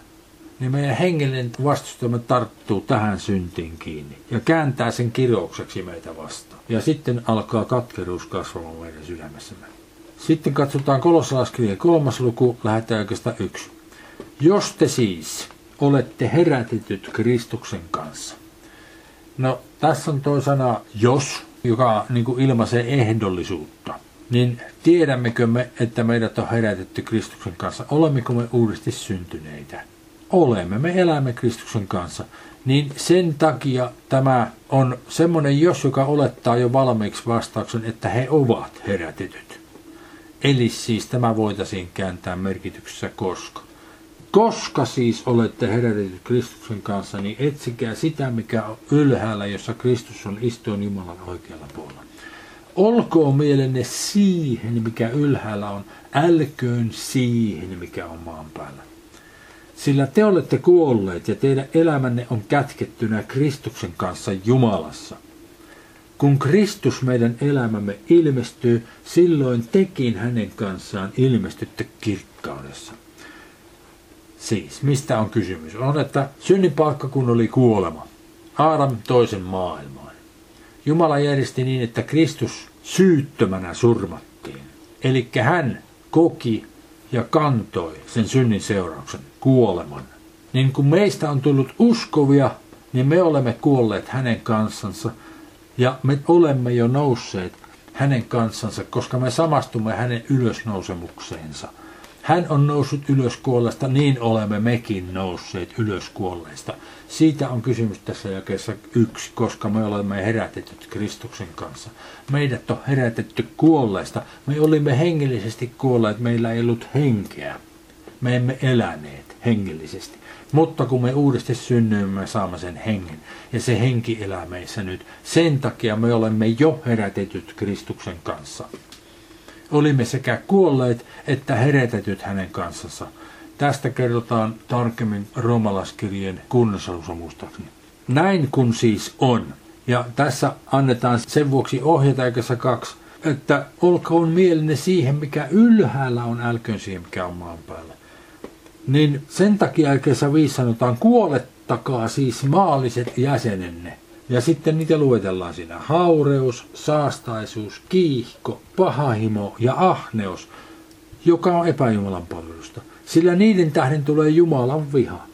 Speaker 1: niin meidän hengellinen vastustamme tarttuu tähän syntiin kiinni ja kääntää sen kiroukseksi meitä vastaan. Ja sitten alkaa katkeruus kasvamaan meidän sydämessämme. Sitten katsotaan kolossalaiskirjan kolmas luku, lähetään oikeastaan yksi. Jos te siis olette herätetyt Kristuksen kanssa. No, tässä on tuo sana jos, joka niin kuin ilmaisee ehdollisuutta. Niin tiedämmekö me, että meidät on herätetty Kristuksen kanssa? Olemmeko me uudesti syntyneitä? Olemme, me elämme Kristuksen kanssa. Niin sen takia tämä on semmoinen jos, joka olettaa jo valmiiksi vastauksen, että he ovat herätetyt. Eli siis tämä voitaisiin kääntää merkityksessä koska. Koska siis olette herätetyt Kristuksen kanssa, niin etsikää sitä, mikä on ylhäällä, jossa Kristus on istuin Jumalan oikealla puolella. Olkoon mielenne siihen, mikä ylhäällä on, älköön siihen, mikä on maan päällä. Sillä te olette kuolleet ja teidän elämänne on kätkettynä Kristuksen kanssa Jumalassa. Kun Kristus meidän elämämme ilmestyy, silloin tekin hänen kanssaan ilmestytte kirkkaudessa. Siis, mistä on kysymys? On, että synnin kun oli kuolema. Aadam toisen maailmaan. Jumala järjesti niin, että Kristus syyttömänä surmattiin. Eli hän koki ja kantoi sen synnin seurauksen, kuoleman. Niin kun meistä on tullut uskovia, niin me olemme kuolleet hänen kanssansa ja me olemme jo nousseet hänen kanssansa, koska me samastumme hänen ylösnousemukseensa – hän on noussut ylös kuolleesta, niin olemme mekin nousseet ylös kuolleesta. Siitä on kysymys tässä jakeessa yksi, koska me olemme herätetyt Kristuksen kanssa. Meidät on herätetty kuolleesta. Me olimme hengellisesti kuolleet, meillä ei ollut henkeä. Me emme eläneet hengellisesti. Mutta kun me uudesti synnyimme, me saamme sen hengen. Ja se henki elää meissä nyt. Sen takia me olemme jo herätetyt Kristuksen kanssa olimme sekä kuolleet että herätetyt hänen kanssansa. Tästä kerrotaan tarkemmin roomalaskirjeen kunnossa muistaakseni. Näin kun siis on. Ja tässä annetaan sen vuoksi ohjetaikassa kaksi, että olkoon mielenne siihen, mikä ylhäällä on, älköön siihen, mikä on maan päällä. Niin sen takia jälkeessä viisi sanotaan, kuolettakaa siis maalliset jäsenenne ja sitten niitä luetellaan siinä. Haureus, saastaisuus, kiihko, pahahimo ja ahneus, joka on epäjumalan palvelusta. Sillä niiden tähden tulee Jumalan viha.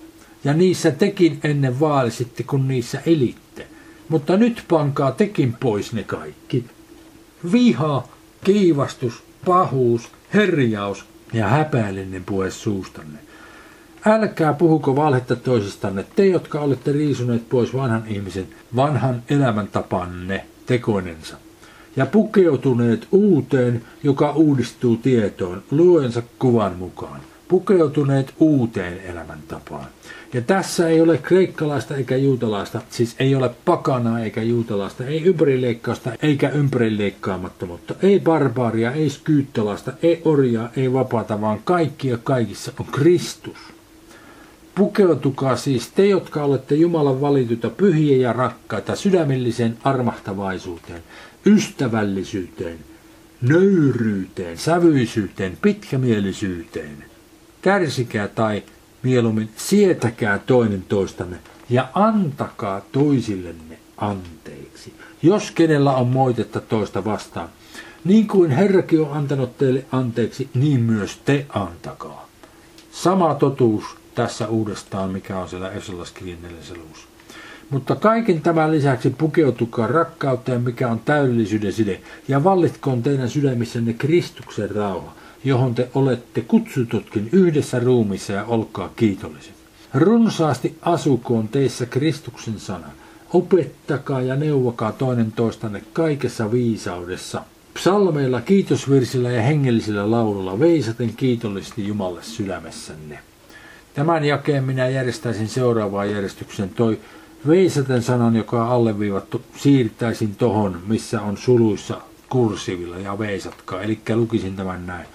Speaker 1: Ja niissä tekin ennen vaalisitte, kun niissä elitte. Mutta nyt pankaa tekin pois ne kaikki. Viha, kiivastus, pahuus, herjaus ja häpäillinen puhe suustanne Älkää puhuko valhetta toisistanne, te jotka olette riisuneet pois vanhan ihmisen, vanhan elämäntapanne tekoinensa, ja pukeutuneet uuteen, joka uudistuu tietoon, luensa kuvan mukaan. Pukeutuneet uuteen elämäntapaan. Ja tässä ei ole kreikkalaista eikä juutalaista, siis ei ole pakanaa eikä juutalaista, ei ympärileikkausta eikä ympärileikkaamattomuutta, ei barbaaria, ei skyyttalaista, ei orjaa, ei vapaata, vaan kaikkia kaikissa on Kristus. Pukeutukaa siis te, jotka olette Jumalan valituta pyhiä ja rakkaita sydämelliseen armahtavaisuuteen, ystävällisyyteen, nöyryyteen, sävyisyyteen, pitkämielisyyteen. Kärsikää tai mieluummin sietäkää toinen toistanne ja antakaa toisillenne anteeksi, jos kenellä on moitetta toista vastaan. Niin kuin Herrakin on antanut teille anteeksi, niin myös te antakaa. Sama totuus tässä uudestaan, mikä on siellä Esolaskirjan luvussa. Mutta kaiken tämän lisäksi pukeutukaa rakkauteen, mikä on täydellisyyden side, ja vallitkoon teidän sydämissänne Kristuksen rauha, johon te olette kutsututkin yhdessä ruumissa ja olkaa kiitolliset. Runsaasti asukoon teissä Kristuksen sana. Opettakaa ja neuvokaa toinen toistanne kaikessa viisaudessa. Psalmeilla, kiitosvirsillä ja hengellisillä laululla veisaten kiitollisesti Jumalle sydämessänne. Tämän jakeen minä järjestäisin seuraavaan järjestyksen. Toi veisaten sanan, joka on alleviivattu, siirtäisin tohon, missä on suluissa kurssivilla ja veisatkaa. Eli lukisin tämän näin.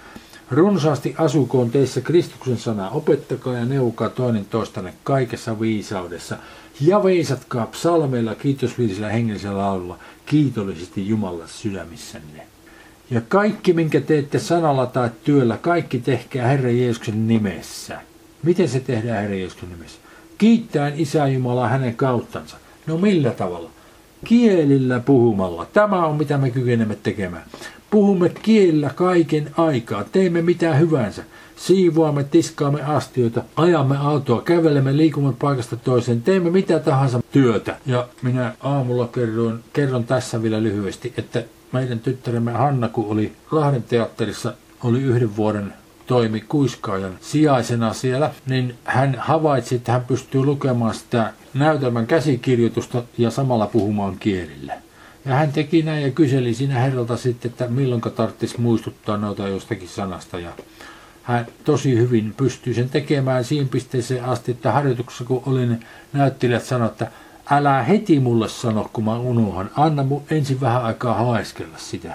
Speaker 1: Runsaasti asukoon teissä Kristuksen sana, opettakaa ja neuvokaa toinen toistanne kaikessa viisaudessa. Ja veisatkaa psalmeilla, kiitosviisillä hengellisellä laululla, kiitollisesti Jumala sydämissänne. Ja kaikki, minkä teette sanalla tai työllä, kaikki tehkää Herran Jeesuksen nimessä. Miten se tehdään Herran Jeesuksen nimessä? Kiittäen Isä Jumalaa hänen kauttansa. No millä tavalla? Kielillä puhumalla. Tämä on mitä me kykenemme tekemään. Puhumme kielillä kaiken aikaa, teemme mitä hyvänsä. Siivoamme, tiskaamme astioita, ajamme autoa, kävelemme, liikumme paikasta toiseen, teemme mitä tahansa työtä. Ja minä aamulla kerron, kerron tässä vielä lyhyesti, että meidän tyttäremme Hanna, kun oli Lahden teatterissa, oli yhden vuoden toimi kuiskaajan sijaisena siellä, niin hän havaitsi, että hän pystyy lukemaan sitä näytelmän käsikirjoitusta ja samalla puhumaan kielillä. Ja hän teki näin ja kyseli siinä herralta sitten, että milloin tarvitsisi muistuttaa noita jostakin sanasta. Ja hän tosi hyvin pystyi sen tekemään siinä pisteeseen asti, että harjoituksessa kun olin näyttelijät sanoi, että älä heti mulle sano, kun mä unohan. Anna mun ensin vähän aikaa haeskella sitä.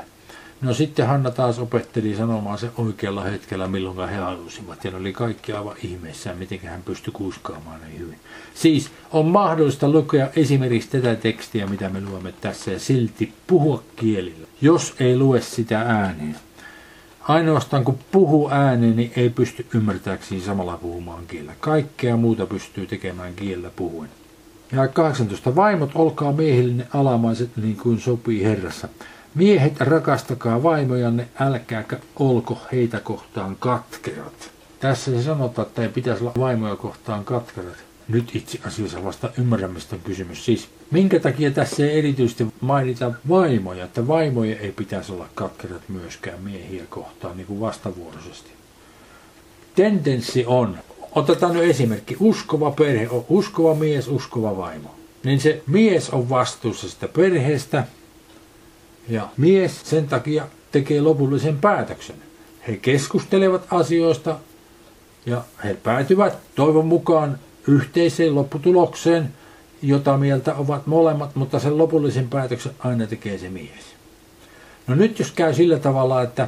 Speaker 1: No sitten Hanna taas opetteli sanomaan se oikealla hetkellä, milloin he halusivat. Ja ne oli kaikki aivan ihmeissään, miten hän pystyi kuskaamaan niin hyvin. Siis on mahdollista lukea esimerkiksi tätä tekstiä, mitä me luemme tässä, ja silti puhua kielillä, jos ei lue sitä ääneen. Ainoastaan kun puhuu ääneen, niin ei pysty ymmärtääkseen samalla puhumaan kielellä. Kaikkea muuta pystyy tekemään kielellä puhuen. Ja 18. Vaimot, olkaa miehillinen alamaiset niin kuin sopii Herrassa. Miehet, rakastakaa vaimojanne, älkääkä olko heitä kohtaan katkerat. Tässä se sanotaan, että ei pitäisi olla vaimoja kohtaan katkerat. Nyt itse asiassa vasta ymmärrämme, on kysymys. Siis minkä takia tässä ei erityisesti mainita vaimoja, että vaimoja ei pitäisi olla katkerat myöskään miehiä kohtaan niin kuin vastavuoroisesti. Tendenssi on, otetaan nyt esimerkki, uskova perhe on uskova mies, uskova vaimo. Niin se mies on vastuussa sitä perheestä, ja mies sen takia tekee lopullisen päätöksen. He keskustelevat asioista ja he päätyvät toivon mukaan yhteiseen lopputulokseen, jota mieltä ovat molemmat, mutta sen lopullisen päätöksen aina tekee se mies. No nyt jos käy sillä tavalla, että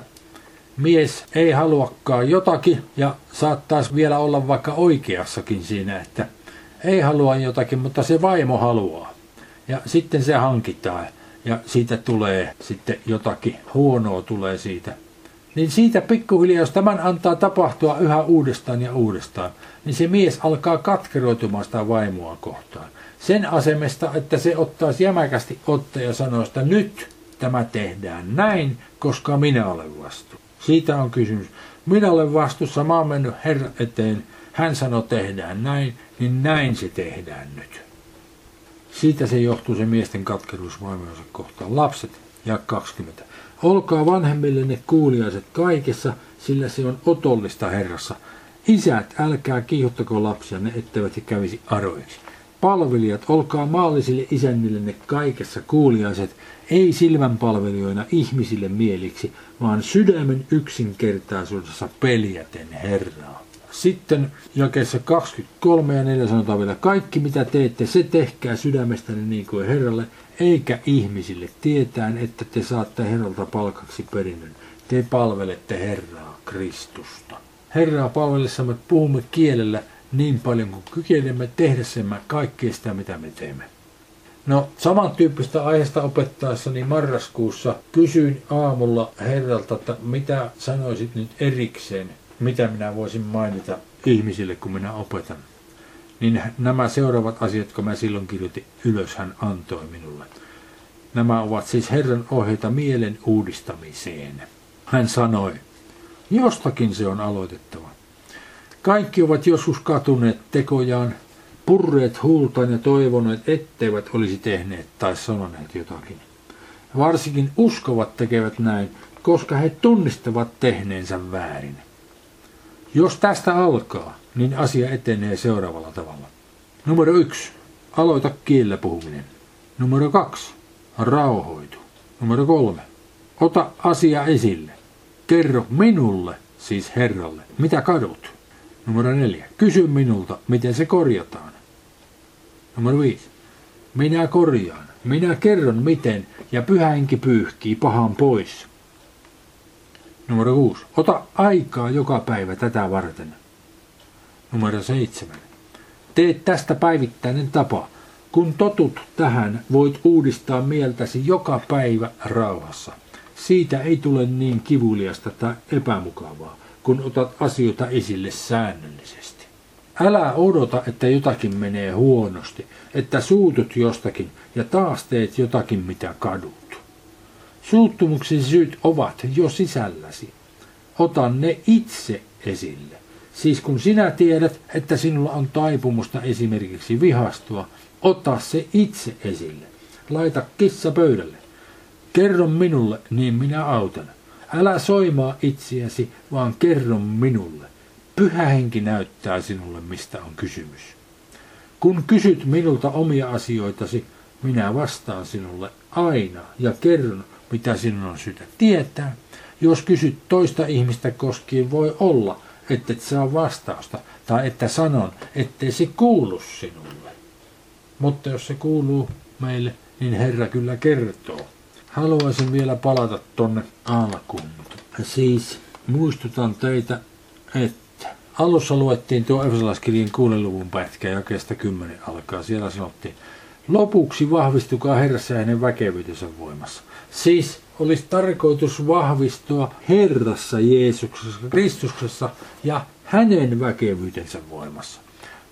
Speaker 1: mies ei haluakaan jotakin ja saattaisi vielä olla vaikka oikeassakin siinä, että ei halua jotakin, mutta se vaimo haluaa. Ja sitten se hankitaan ja siitä tulee sitten jotakin huonoa tulee siitä. Niin siitä pikkuhiljaa, jos tämän antaa tapahtua yhä uudestaan ja uudestaan, niin se mies alkaa katkeroitumaan sitä vaimoa kohtaan. Sen asemesta, että se ottaisi jämäkästi otta ja sanoo, että nyt tämä tehdään näin, koska minä olen vastu. Siitä on kysymys. Minä olen vastuussa, mä oon mennyt Herra eteen, hän sanoi tehdään näin, niin näin se tehdään nyt. Siitä se johtuu se miesten katkeruus vaimojensa kohtaan. Lapset, ja 20. Olkaa vanhemmillenne kuuliaiset kaikessa, sillä se on otollista Herrassa. Isät, älkää kiihottako lapsianne, etteivät he kävisi aroiksi. Palvelijat, olkaa maallisille isännillenne kaikessa kuuliaiset, ei silmänpalvelijoina ihmisille mieliksi, vaan sydämen yksinkertaisuudessa peljäten Herraa. Sitten jakeessa 23 ja 4 sanotaan vielä, kaikki mitä teette, se tehkää sydämestäni niin kuin Herralle, eikä ihmisille, tietään, että te saatte Herralta palkaksi perinnön. Te palvelette Herraa, Kristusta. Herraa palvellessamme puhumme kielellä niin paljon kuin kykenemme tehdessämme kaikkea sitä, mitä me teemme. No, samantyyppistä aiheesta opettaessani marraskuussa kysyin aamulla herralta, että mitä sanoisit nyt erikseen, mitä minä voisin mainita ihmisille, kun minä opetan. Niin nämä seuraavat asiat, jotka mä silloin kirjoitin ylös, hän antoi minulle. Nämä ovat siis Herran ohjeita mielen uudistamiseen. Hän sanoi, jostakin se on aloitettava. Kaikki ovat joskus katuneet tekojaan, purreet huultaan ja toivoneet, etteivät olisi tehneet tai sanoneet jotakin. Varsinkin uskovat tekevät näin, koska he tunnistavat tehneensä väärin. Jos tästä alkaa, niin asia etenee seuraavalla tavalla. Numero yksi. Aloita kielellä puhuminen. Numero kaksi. Rauhoitu. Numero kolme. Ota asia esille. Kerro minulle, siis Herralle, mitä kadut. Numero neljä. Kysy minulta, miten se korjataan. Numero viisi. Minä korjaan. Minä kerron miten ja pyhä henki pyyhkii pahan pois. Numero kuusi. Ota aikaa joka päivä tätä varten. Numero seitsemän. Tee tästä päivittäinen tapa. Kun totut tähän, voit uudistaa mieltäsi joka päivä rauhassa. Siitä ei tule niin kivuliasta tai epämukavaa, kun otat asioita esille säännöllisesti. Älä odota, että jotakin menee huonosti, että suutut jostakin ja taas teet jotakin, mitä kadut. Suuttumuksen syyt ovat jo sisälläsi. Ota ne itse esille. Siis kun sinä tiedät, että sinulla on taipumusta esimerkiksi vihastua, ota se itse esille. Laita kissa pöydälle. Kerro minulle, niin minä autan. Älä soimaa itseäsi, vaan kerro minulle. Pyhä henki näyttää sinulle, mistä on kysymys. Kun kysyt minulta omia asioitasi, minä vastaan sinulle aina ja kerron, mitä sinun on syytä tietää. Jos kysyt toista ihmistä koskien, voi olla, että et saa vastausta, tai että sanon, ettei se kuulu sinulle. Mutta jos se kuuluu meille, niin Herra kyllä kertoo. Haluaisin vielä palata tonne alkuun. Siis muistutan teitä, että alussa luettiin tuo Efesolaiskirjan kuuden luvun pätkä jakeesta kymmenen alkaa. Siellä sanottiin, lopuksi vahvistukaa Herrassa ja hänen väkevyytensä voimassa. Siis olisi tarkoitus vahvistua Herrassa Jeesuksessa, Kristuksessa ja hänen väkevyytensä voimassa.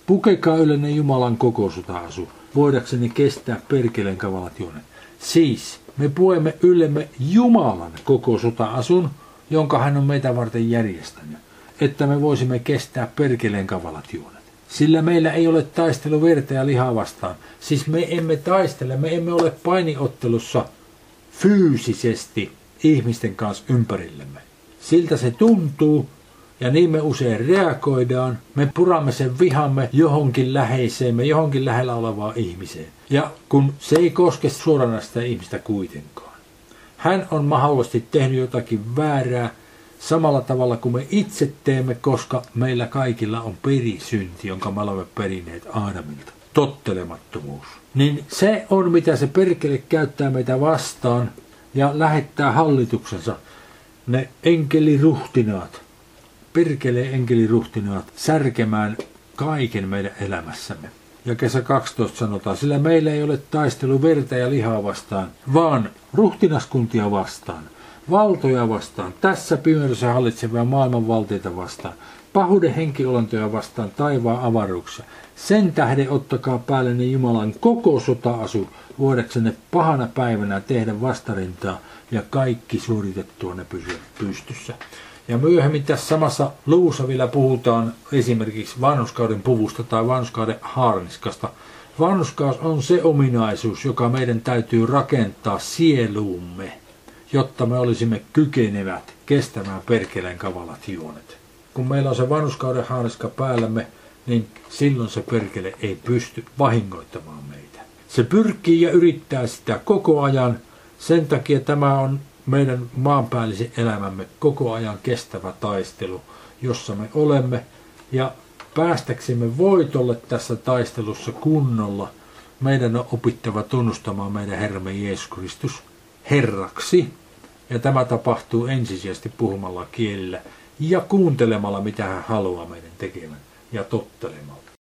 Speaker 1: Pukekaa yleinen Jumalan kokousuta asu, voidakseni kestää perkeleen kavalat juonet. Siis me puemme yllemme Jumalan koko sota-asun, jonka hän on meitä varten järjestänyt, että me voisimme kestää perkeleen kavalat juonet. Sillä meillä ei ole taistelu verta ja lihaa vastaan. Siis me emme taistele, me emme ole painiottelussa fyysisesti ihmisten kanssa ympärillemme. Siltä se tuntuu, ja niin me usein reagoidaan, me puramme sen vihamme johonkin läheiseemme, johonkin lähellä olevaan ihmiseen. Ja kun se ei koske suoranaista ihmistä kuitenkaan. Hän on mahdollisesti tehnyt jotakin väärää samalla tavalla kuin me itse teemme, koska meillä kaikilla on perisynti, jonka me olemme perineet Aadamilta. Tottelemattomuus. Niin se on, mitä se perkele käyttää meitä vastaan ja lähettää hallituksensa. Ne enkeliruhtinaat, perkelee enkeliruhtinaat särkemään kaiken meidän elämässämme. Ja kesä 12 sanotaan, sillä meillä ei ole taistelu verta ja lihaa vastaan, vaan ruhtinaskuntia vastaan, valtoja vastaan, tässä pimeydessä hallitsevia maailmanvaltioita vastaan, pahuuden henkiolentoja vastaan taivaan avaruuksia. Sen tähden ottakaa päälle Jumalan koko sota-asu, voidaksenne pahana päivänä tehdä vastarintaa ja kaikki suoritettua ne pysyä pystyssä. Ja myöhemmin tässä samassa luvussa vielä puhutaan esimerkiksi vanhuskauden puvusta tai vanhuskauden haarniskasta. Vanhuskaus on se ominaisuus, joka meidän täytyy rakentaa sieluumme, jotta me olisimme kykenevät kestämään perkeleen kavalat juonet. kun meillä on se vanhuskauden haaniska päällämme, niin silloin se perkele ei pysty vahingoittamaan meitä. Se pyrkii ja yrittää sitä koko ajan. Sen takia tämä on meidän maanpäällisen elämämme koko ajan kestävä taistelu, jossa me olemme. Ja päästäksemme voitolle tässä taistelussa kunnolla, meidän on opittava tunnustamaan meidän Herramme Jeesus Kristus Herraksi. Ja tämä tapahtuu ensisijaisesti puhumalla kielillä ja kuuntelemalla, mitä hän haluaa meidän tekevän ja tottelemalla.